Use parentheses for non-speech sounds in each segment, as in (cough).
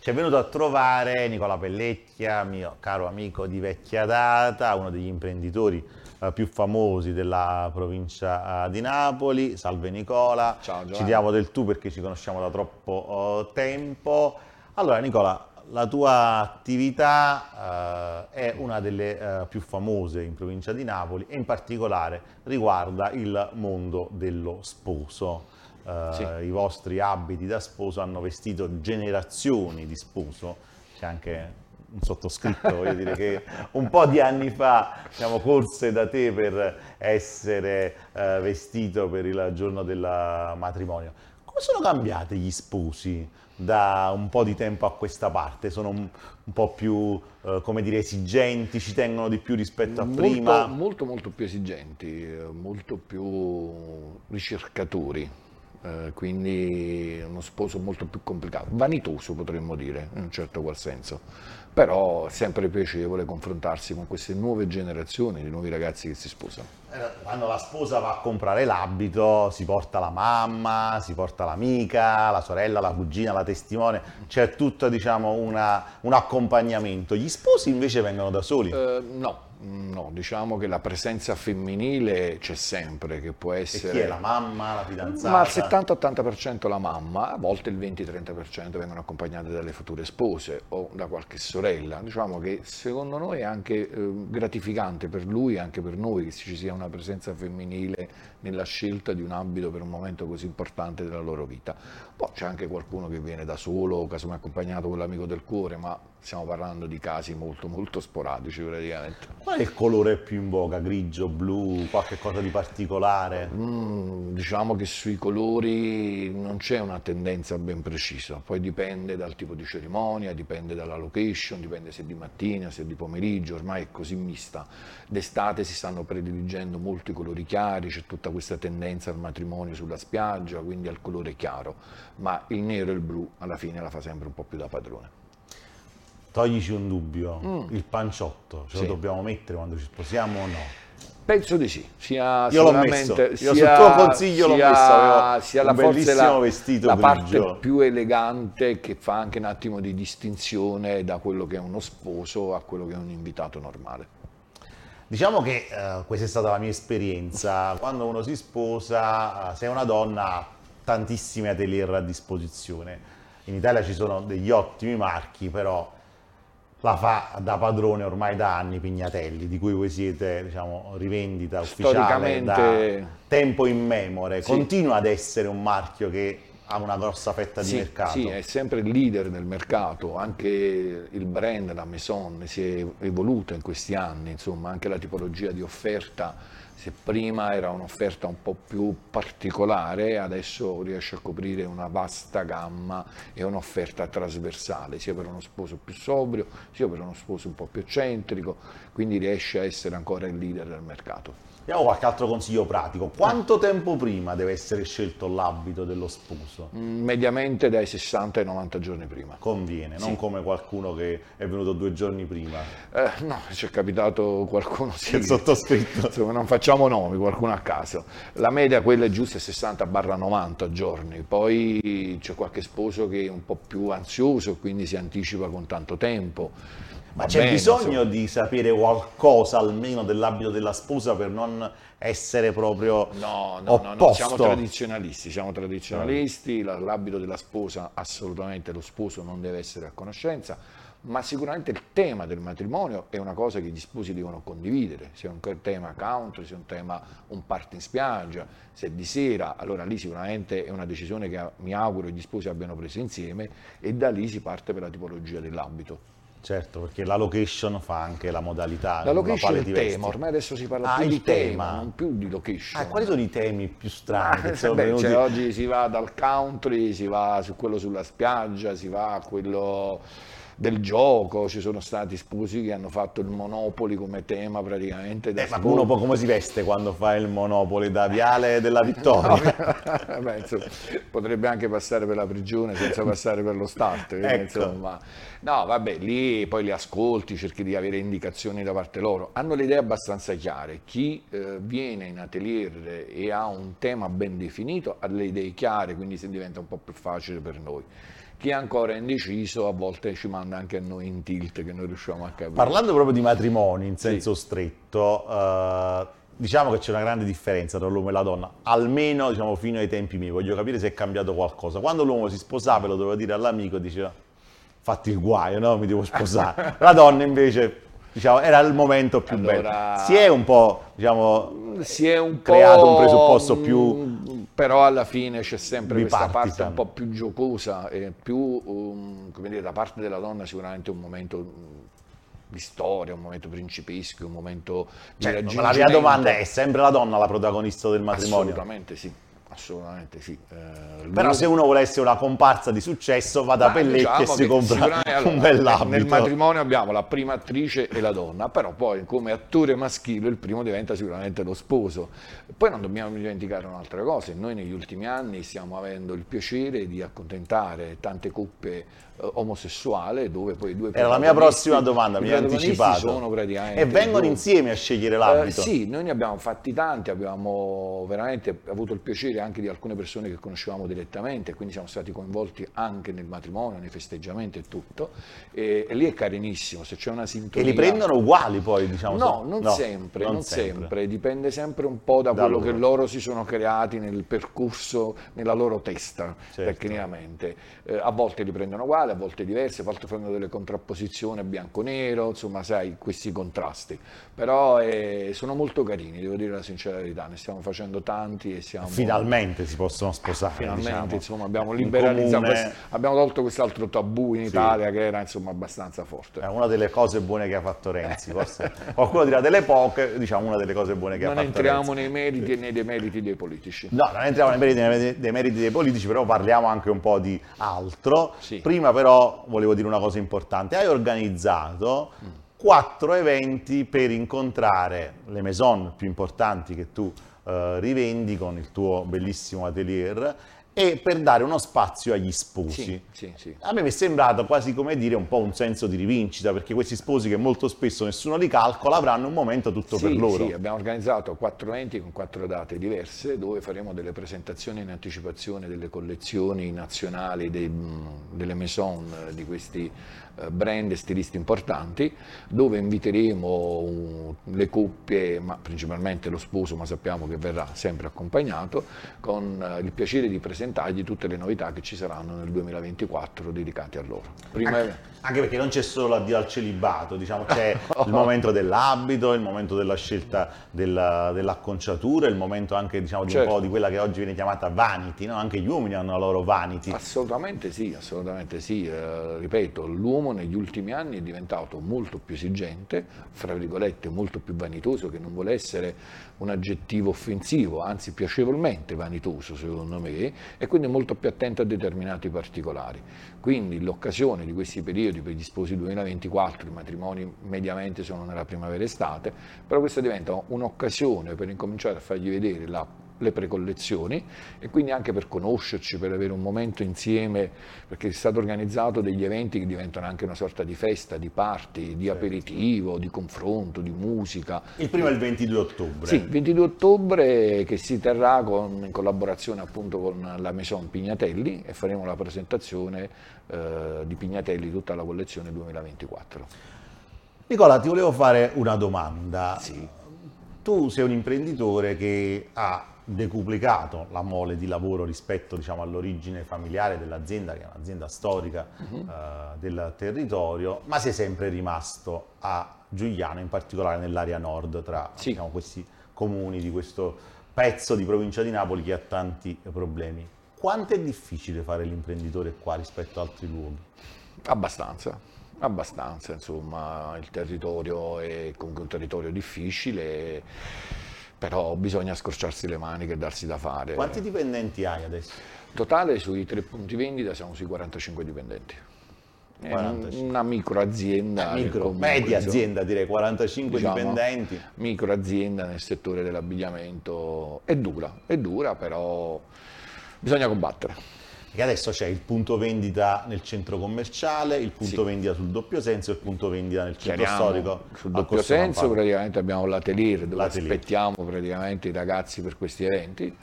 Ci è venuto a trovare Nicola Pellecchia, mio caro amico di vecchia data, uno degli imprenditori eh, più famosi della provincia eh, di Napoli. Salve Nicola, Ciao, Giovanni. ci diamo del tu perché ci conosciamo da troppo eh, tempo. Allora Nicola, la tua attività eh, è una delle eh, più famose in provincia di Napoli e in particolare riguarda il mondo dello sposo. Eh, Sì. I vostri abiti da sposo hanno vestito generazioni di sposo, c'è anche un sottoscritto, voglio dire che un po' di anni fa diciamo, corse da te per essere eh, vestito per il giorno del matrimonio. Come sono cambiati gli sposi da un po' di tempo a questa parte? Sono un, un po' più, eh, come dire, esigenti, ci tengono di più rispetto a prima? Molto, molto, molto più esigenti, eh, molto più ricercatori, eh, quindi uno sposo molto più complicato, vanitoso potremmo dire, in un certo qual senso, però è sempre piacevole confrontarsi con queste nuove generazioni di nuovi ragazzi che si sposano. Eh, Quando la sposa va a comprare l'abito, si porta la mamma, si porta l'amica, la sorella, la cugina, la testimone, c'è tutto diciamo, una- un accompagnamento. Gli sposi invece vengono da soli. Eh, no, no, diciamo che la presenza femminile c'è sempre, che può e essere... chi è la mamma, la fidanzata? Ma al 70-80% la mamma, a volte il 20-30% vengono accompagnate dalle future spose o da qualche sorella. Diciamo che secondo noi è anche eh, gratificante per lui e anche per noi che ci sia una presenza femminile nella scelta di un abito per un momento così importante della loro vita. Poi c'è anche qualcuno che viene da solo, casomai accompagnato con l'amico del cuore, ma stiamo parlando di casi molto molto sporadici praticamente. Qual è il colore più in voga? Grigio, blu, qualche cosa di particolare? Mm, diciamo che sui colori non c'è una tendenza ben precisa, poi dipende dal tipo di cerimonia, dipende dalla location, dipende se è di mattina, se è di pomeriggio, ormai è così mista. D'estate si stanno prediligendo molto i colori chiari, c'è tutta questa tendenza al matrimonio sulla spiaggia, quindi al colore chiaro, ma il nero e il blu alla fine la fa sempre un po' più da padrone. Toglici un dubbio, il panciotto, ce lo Mm. Sì. dobbiamo mettere quando ci sposiamo o no? Penso di sì, sia Io l'ho messo, io sia, sul tuo consiglio l'ho sia- messo, avevo sia la e bellissimo la, vestito la grigio. parte più elegante che fa anche un attimo di distinzione da quello che è uno sposo a quello che è un invitato normale. Diciamo che eh, questa è stata la mia esperienza. Quando uno si sposa, eh, se è una donna, ha tantissimi atelier a disposizione. In Italia ci sono degli ottimi marchi, però la fa da padrone ormai da anni Pignatelli, di cui voi siete diciamo, rivendita ufficiale da tempo immemore. Sì. Continua ad essere un marchio che ha una grossa fetta di Sì, mercato. sì, è sempre il leader del mercato, anche il brand, la Maison, si è evoluta in questi anni, insomma, anche la tipologia di offerta, se prima era un'offerta un po' più particolare, adesso riesce a coprire una vasta gamma e un'offerta trasversale, sia per uno sposo più sobrio, sia per uno sposo un po' più eccentrico, quindi riesce a essere ancora il leader del mercato. Diamo qualche altro consiglio pratico. Quanto tempo prima deve essere scelto l'abito dello sposo? Mm, Mediamente dai 60 ai 90 giorni prima. Conviene, non Sì. come qualcuno che è venuto due giorni prima. Eh, no, ci è capitato qualcuno sì. Il sottoscritto. Insomma, non facciamo nomi, qualcuno a caso. La media, quella è giusta, è 60-90 giorni. Poi c'è qualche sposo che è un po' più ansioso, quindi si anticipa con tanto tempo. Ma Va c'è bene, bisogno insomma. di sapere qualcosa almeno dell'abito della sposa per non essere proprio No, no, no, no, opposto? siamo tradizionalisti, siamo tradizionalisti, la- l'abito della sposa assolutamente lo sposo non deve essere a conoscenza, ma sicuramente il tema del matrimonio è una cosa che gli sposi devono condividere, sia un tema country, sia un tema un party in spiaggia, se è di sera, allora lì sicuramente è una decisione che mi auguro gli sposi abbiano preso insieme e da lì si parte per la tipologia dell'abito. Certo, perché la location fa anche la modalità. La location è il tema, ormai adesso si parla Ah, più di tema, tema. non più di location. Ah, quali sono i temi più strani Ah, beh, cioè, oggi si va dal country, si va su quello sulla spiaggia, si va a quello del gioco, ci sono stati sposi che hanno fatto il Monopoli come tema praticamente. Eh, ma uno come si veste quando fa il monopoli da Viale della (laughs) Vittoria? Beh, insomma, potrebbe anche passare per la prigione senza (laughs) passare per lo start. Ecco. insomma, no, vabbè, lì poi li ascolti, cerchi di avere indicazioni da parte loro. Hanno le idee abbastanza chiare. Chi eh, viene in atelier e ha un tema ben definito ha le idee chiare, quindi si diventa un po' più facile per noi. Chi è ancora indeciso a volte ci manda anche a noi in tilt che noi riusciamo a capire. Parlando proprio di matrimoni in senso sì. stretto, eh, diciamo che c'è una grande differenza tra l'uomo e la donna, almeno diciamo, fino ai tempi miei, voglio capire se è cambiato qualcosa. Quando l'uomo si sposava lo doveva dire all'amico, diceva fatti il guaio, no? mi devo sposare. (laughs) La donna invece diciamo, era il momento più allora, bello. Si è un po', diciamo, si è un creato po', un presupposto più... Però alla fine c'è sempre questa parte un po' più giocosa e più, um, come dire, da parte della donna sicuramente un momento di storia, un momento principesco, un momento di certo, raggiungimento. Ma la mia domanda è, è sempre la donna la protagonista del matrimonio? Assolutamente sì. Assolutamente sì. Eh, Però se uno volesse una comparsa di successo va da Pellecchi diciamo e si compra allora, un bell'abito. Nel matrimonio abbiamo la prima attrice e la donna, però poi come attore maschile il primo diventa sicuramente lo sposo. Poi non dobbiamo dimenticare un'altra cosa, noi negli ultimi anni stiamo avendo il piacere di accontentare tante coppie eh, omosessuale dove poi due Era la mia prossima domanda, mi hai anticipato. Sono e vengono due. insieme a scegliere eh, l'abito? Eh, sì, noi ne abbiamo fatti tanti, abbiamo veramente avuto il piacere anche di alcune persone che conoscevamo direttamente, quindi siamo stati coinvolti anche nel matrimonio, nei festeggiamenti e tutto. E, e lì è carinissimo, se c'è una sintonia. E li prendono uguali poi, diciamo? No, non, no, sempre, non, non sempre. sempre, dipende sempre un po' da, da quello loro. che loro si sono creati nel percorso, nella loro testa, certo. tecnicamente. Eh, a volte li prendono uguali musicale, a volte diverse, a volte fanno delle contrapposizioni bianco-nero, insomma, sai, questi contrasti. Però eh, sono molto carini, devo dire la sincerità, ne stiamo facendo tanti e siamo... Finalmente si possono sposare, Finalmente, diciamo. insomma, abbiamo liberalizzato, comune... abbiamo tolto quest'altro tabù in Italia sì. che era, insomma, abbastanza forte. È una delle cose buone che ha fatto Renzi, forse qualcuno dirà delle poche, diciamo una delle cose buone che non ha fatto Renzi. Non entriamo nei meriti e nei demeriti dei politici. No, non entriamo nei meriti, nei meriti dei politici, però parliamo anche un po' di altro. Sì. Prima però volevo dire una cosa importante, hai organizzato quattro eventi per incontrare le maison più importanti che tu eh, rivendi con il tuo bellissimo atelier e per dare uno spazio agli sposi. Sì, sì, sì. A me mi è sembrato quasi come dire un po' un senso di rivincita, perché questi sposi che molto spesso nessuno li calcola avranno un momento tutto per loro. Sì, abbiamo organizzato quattro eventi con quattro date diverse, dove faremo delle presentazioni in anticipazione delle collezioni nazionali dei, delle maison di questi eh, brand e stilisti importanti, dove inviteremo le coppie, ma principalmente lo sposo, ma sappiamo che verrà sempre accompagnato, con eh, il piacere di presentargli tutte le novità che ci saranno nel 2024 dedicate a loro. Prima... Anche, anche, perché non c'è solo l'addio al celibato, diciamo, c'è (laughs) il momento dell'abito, il momento della scelta della, dell'acconciatura, il momento anche diciamo, di certo. un po' di quella che oggi viene chiamata vanity, no? anche gli uomini hanno la loro vanity. Assolutamente sì, assolutamente sì, eh, ripeto, l'uomo l'uomo negli ultimi anni è diventato molto più esigente, fra virgolette molto più vanitoso, che non vuole essere un aggettivo offensivo, anzi piacevolmente vanitoso secondo me, e quindi molto più attento a determinati particolari. Quindi l'occasione di questi periodi per gli sposi 2024, i matrimoni mediamente sono nella primavera-estate, però questa diventa un'occasione per incominciare a fargli vedere la le precollezioni e quindi anche per conoscerci, per avere un momento insieme, perché è stato organizzato degli eventi che diventano anche una sorta di festa, di party, di certo. aperitivo, di confronto, di musica. Il primo è il 22 ottobre. Sì, il 22 ottobre che si terrà con, in collaborazione appunto con la Maison Pignatelli e faremo la presentazione eh, di Pignatelli tutta la collezione 2024. Nicola, ti volevo fare una domanda. Sì. Tu sei un imprenditore che ha decuplicato la mole di lavoro rispetto diciamo, all'origine familiare dell'azienda, che è un'azienda storica uh-huh. uh, del territorio, ma sei sempre rimasto a Giuliano, in particolare nell'area nord, tra sì. diciamo, questi comuni di questo pezzo di provincia di Napoli che ha tanti problemi. Quanto è difficile fare l'imprenditore qua rispetto ad altri luoghi? Abbastanza, abbastanza, insomma, il territorio è comunque un territorio difficile però bisogna scorciarsi le maniche e darsi da fare. Quanti dipendenti hai adesso? Totale sui tre punti vendita siamo sui 45 dipendenti. È una micro azienda. Eh, micro, media azienda direi, 45 diciamo, dipendenti. Micro azienda nel settore dell'abbigliamento. È dura, è dura, però bisogna combattere. Che adesso c'è il punto vendita nel centro commerciale, il punto sì. vendita sul doppio senso e il punto vendita nel centro Chiariamo, storico. Sul doppio senso praticamente abbiamo l'atelier dove l'atelier. aspettiamo praticamente i ragazzi per questi eventi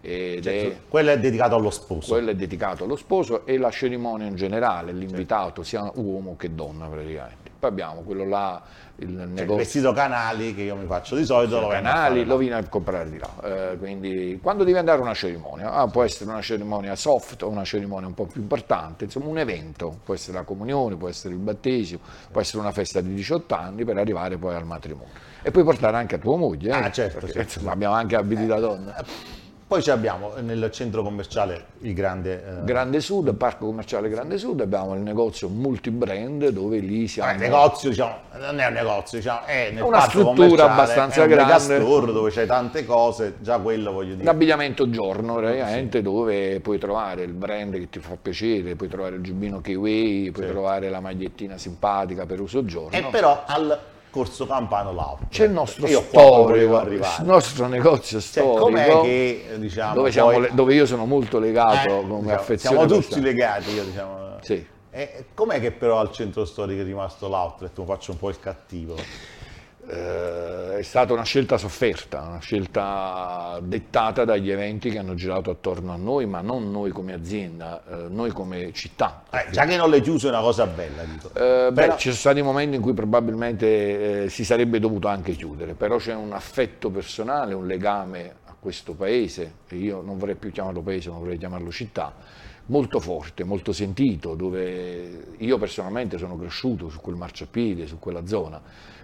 ed Cioè, è, quello è dedicato allo sposo. quello è dedicato allo sposo e la cerimonia in generale, l'invitato sia uomo che donna praticamente. Poi abbiamo quello là, il Cioè, negozio vestito canali che io mi faccio di solito lo canali lo viene a comprare di là. Eh, quindi quando devi andare a una cerimonia, ah, può essere una cerimonia soft o una cerimonia un po' più importante, insomma un evento, può essere la comunione, può essere il battesimo, può essere una festa di 18 anni per arrivare poi al matrimonio. E puoi portare anche a tua moglie, eh, Ah, certo, perché, certo. insomma, abbiamo anche abiti da donna. Poi ci abbiamo nel centro commerciale il grande... eh, Grande Sud, Parco Commerciale Grande Sud, abbiamo il negozio multi-brand dove lì siamo... eh, negozio, diciamo, non è un negozio, diciamo, è nel Una struttura abbastanza è un grande. megastore dove c'hai tante cose, già quello voglio dire. L'abbigliamento giorno, praticamente, dove puoi trovare il brand che ti fa piacere, puoi trovare il giubbino Kiwi, puoi Sì. trovare la magliettina simpatica per uso giorno. E però al corso Campano Lauro. C'è il nostro Io storico, il nostro negozio Cioè, storico, com'è che, diciamo, dove, poi- le- dove io sono molto legato Eh, come diciamo, affezione. Siamo tutti personale. legati, io diciamo. Sì. E com'è che però al centro storico è rimasto l'outlet? Mi faccio un po' il cattivo. Eh, è stata una scelta sofferta, una scelta dettata dagli eventi che hanno girato attorno a noi, ma non noi come azienda, eh, noi come città. Eh, già che non l'hai chiuso è una cosa bella, dico. Eh, beh, Però- ci sono stati momenti in cui probabilmente eh, si sarebbe dovuto anche chiudere, però c'è un affetto personale, un legame a questo paese, e io non vorrei più chiamarlo paese, ma vorrei chiamarlo città, molto forte, molto sentito, dove io personalmente sono cresciuto su quel marciapiede, su quella zona,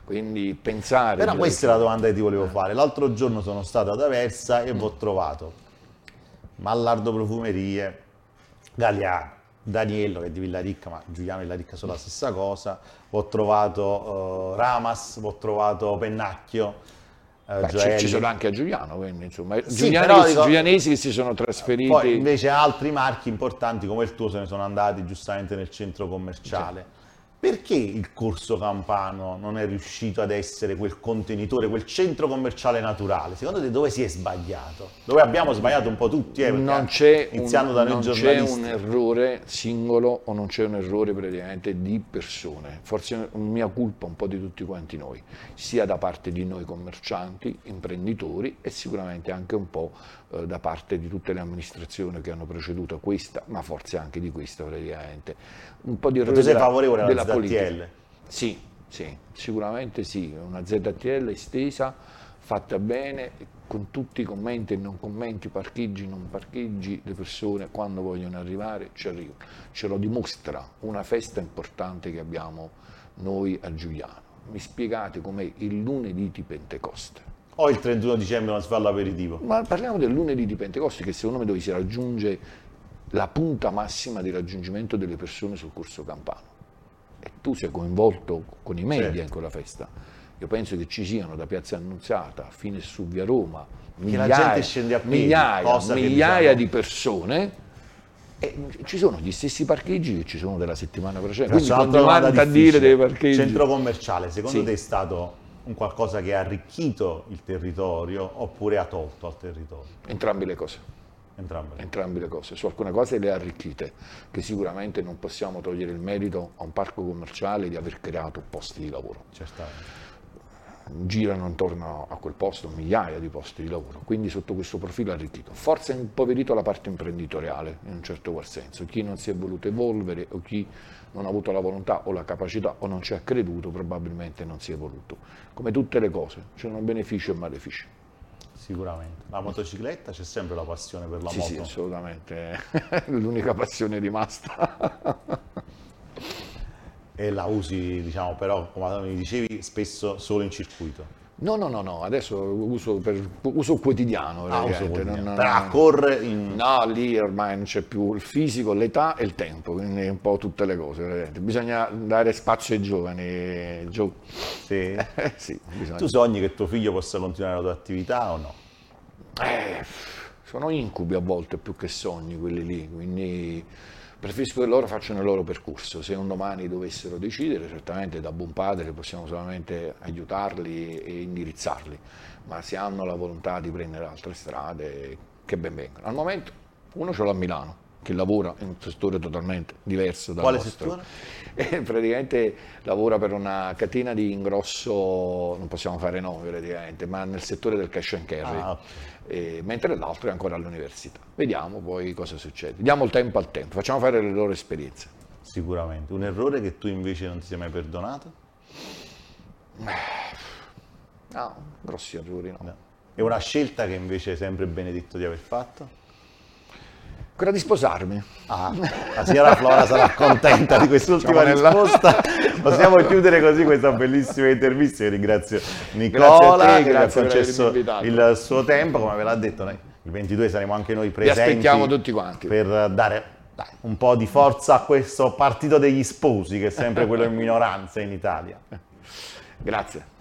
quindi pensare... Però questa è la domanda che ti volevo fare. L'altro giorno sono stato ad Aversa e vi ho trovato Mallardo Profumerie, Galeano, Daniello che è di Villaricca, ma Giuliano e Villaricca sono la stessa cosa. Ho trovato eh, Ramas, ho trovato Pennacchio, eh, Beh, ci, sono anche a Giuliano, quindi insomma, Sì, Giuliani, però dico- giulianesi che si sono trasferiti... Poi invece altri marchi importanti come il tuo se ne sono andati giustamente nel centro commerciale. Perché il corso Campano non è riuscito ad essere quel contenitore, quel centro commerciale naturale? Secondo te dove si è sbagliato? Dove abbiamo sbagliato un po' tutti? Eh, non c'è, un, iniziando da noi non c'è un errore singolo o non c'è un errore praticamente di persone, forse è un mia colpa un po' di tutti quanti noi, sia da parte di noi commercianti, imprenditori e sicuramente anche un po' eh, da parte di tutte le amministrazioni che hanno preceduto questa, ma forse anche di questa praticamente. Un po' di errore della- favorevole della politica. ZTL? Sì, sì, sicuramente sì, una ZTL estesa, fatta bene, con tutti i commenti e non commenti, parcheggi, non parcheggi, le persone quando vogliono arrivare ci arrivano. Ce lo dimostra una festa importante che abbiamo noi a Giuliano. Mi spiegate com'è il lunedì di Pentecoste? O il 31 dicembre non si fa l'aperitivo? Ma parliamo del lunedì di Pentecoste che secondo me dove si raggiunge la punta massima di raggiungimento delle persone sul corso campano. E tu sei coinvolto con i media Certo. in quella festa. Io penso che ci siano da Piazza Annunziata fino su via Roma la migliaia, gente scende a piedi, migliaia, migliaia diciamo- di persone. E ci sono gli stessi parcheggi che ci sono della settimana precedente. Quindi continuando a dire difficile. dei parcheggi. Centro commerciale, secondo Sì. te è stato un qualcosa che ha arricchito il territorio oppure ha tolto al territorio? Entrambe le cose. Entrambe. entrambe le cose, su alcune cose le ha arricchite, che sicuramente non possiamo togliere il merito a un parco commerciale di aver creato posti di lavoro. Certamente. Girano intorno a quel posto migliaia di posti di lavoro, quindi sotto questo profilo ha arricchito. Forse ha impoverito la parte imprenditoriale, in un certo qual senso. Chi non si è voluto evolvere o chi non ha avuto la volontà o la capacità o non ci ha creduto, probabilmente non si è voluto. Come tutte le cose, c'erano benefici e malefici. Sicuramente. La motocicletta c'è sempre la passione per la Sì, moto. sì, assolutamente. (laughs) L'unica passione rimasta. (laughs) E la usi, diciamo, però, come mi dicevi, spesso solo in circuito. No, no, no, no, adesso uso, per, uso quotidiano. Ah, uso quotidiano. non- Però a correre in... No, lì ormai non c'è più il fisico, l'età e il tempo, quindi un po' tutte le cose. veramente. Bisogna dare spazio ai giovani. Gio- Sì. (laughs) Eh, sì. Tu sogni che tuo figlio possa continuare la tua attività o no? Eh, sono incubi a volte più che sogni quelli lì, quindi preferisco che loro facciano il loro percorso. Se un domani dovessero decidere, certamente da buon padre possiamo solamente aiutarli e indirizzarli, ma se hanno la volontà di prendere altre strade, che ben vengano. Al momento uno ce l'ha a Milano, che lavora in un settore totalmente diverso dal Quale nostro. settore? (laughs) E praticamente lavora per una catena di ingrosso, non possiamo fare nomi praticamente, ma nel settore del cash and carry. Ah. E- mentre l'altro è ancora all'università. Vediamo poi cosa succede. Diamo il tempo al tempo, facciamo fare le loro esperienze. Sicuramente. Un errore che tu invece non ti sei mai perdonato? No, grossi errori no. No. E una scelta che invece hai sempre benedetto di aver fatto? Quella di sposarmi. Ah, la signora Flora sarà contenta di quest'ultima risposta. Possiamo chiudere così questa bellissima intervista. Io ringrazio Grazie Nicola a te, che ha grazie per concesso il suo tempo. Come ve l'ha detto, noi il 22 saremo anche noi Vi presenti. aspettiamo tutti quanti. Per dare dai, un po' di forza a questo partito degli sposi, che è sempre quello in minoranza in Italia. Grazie.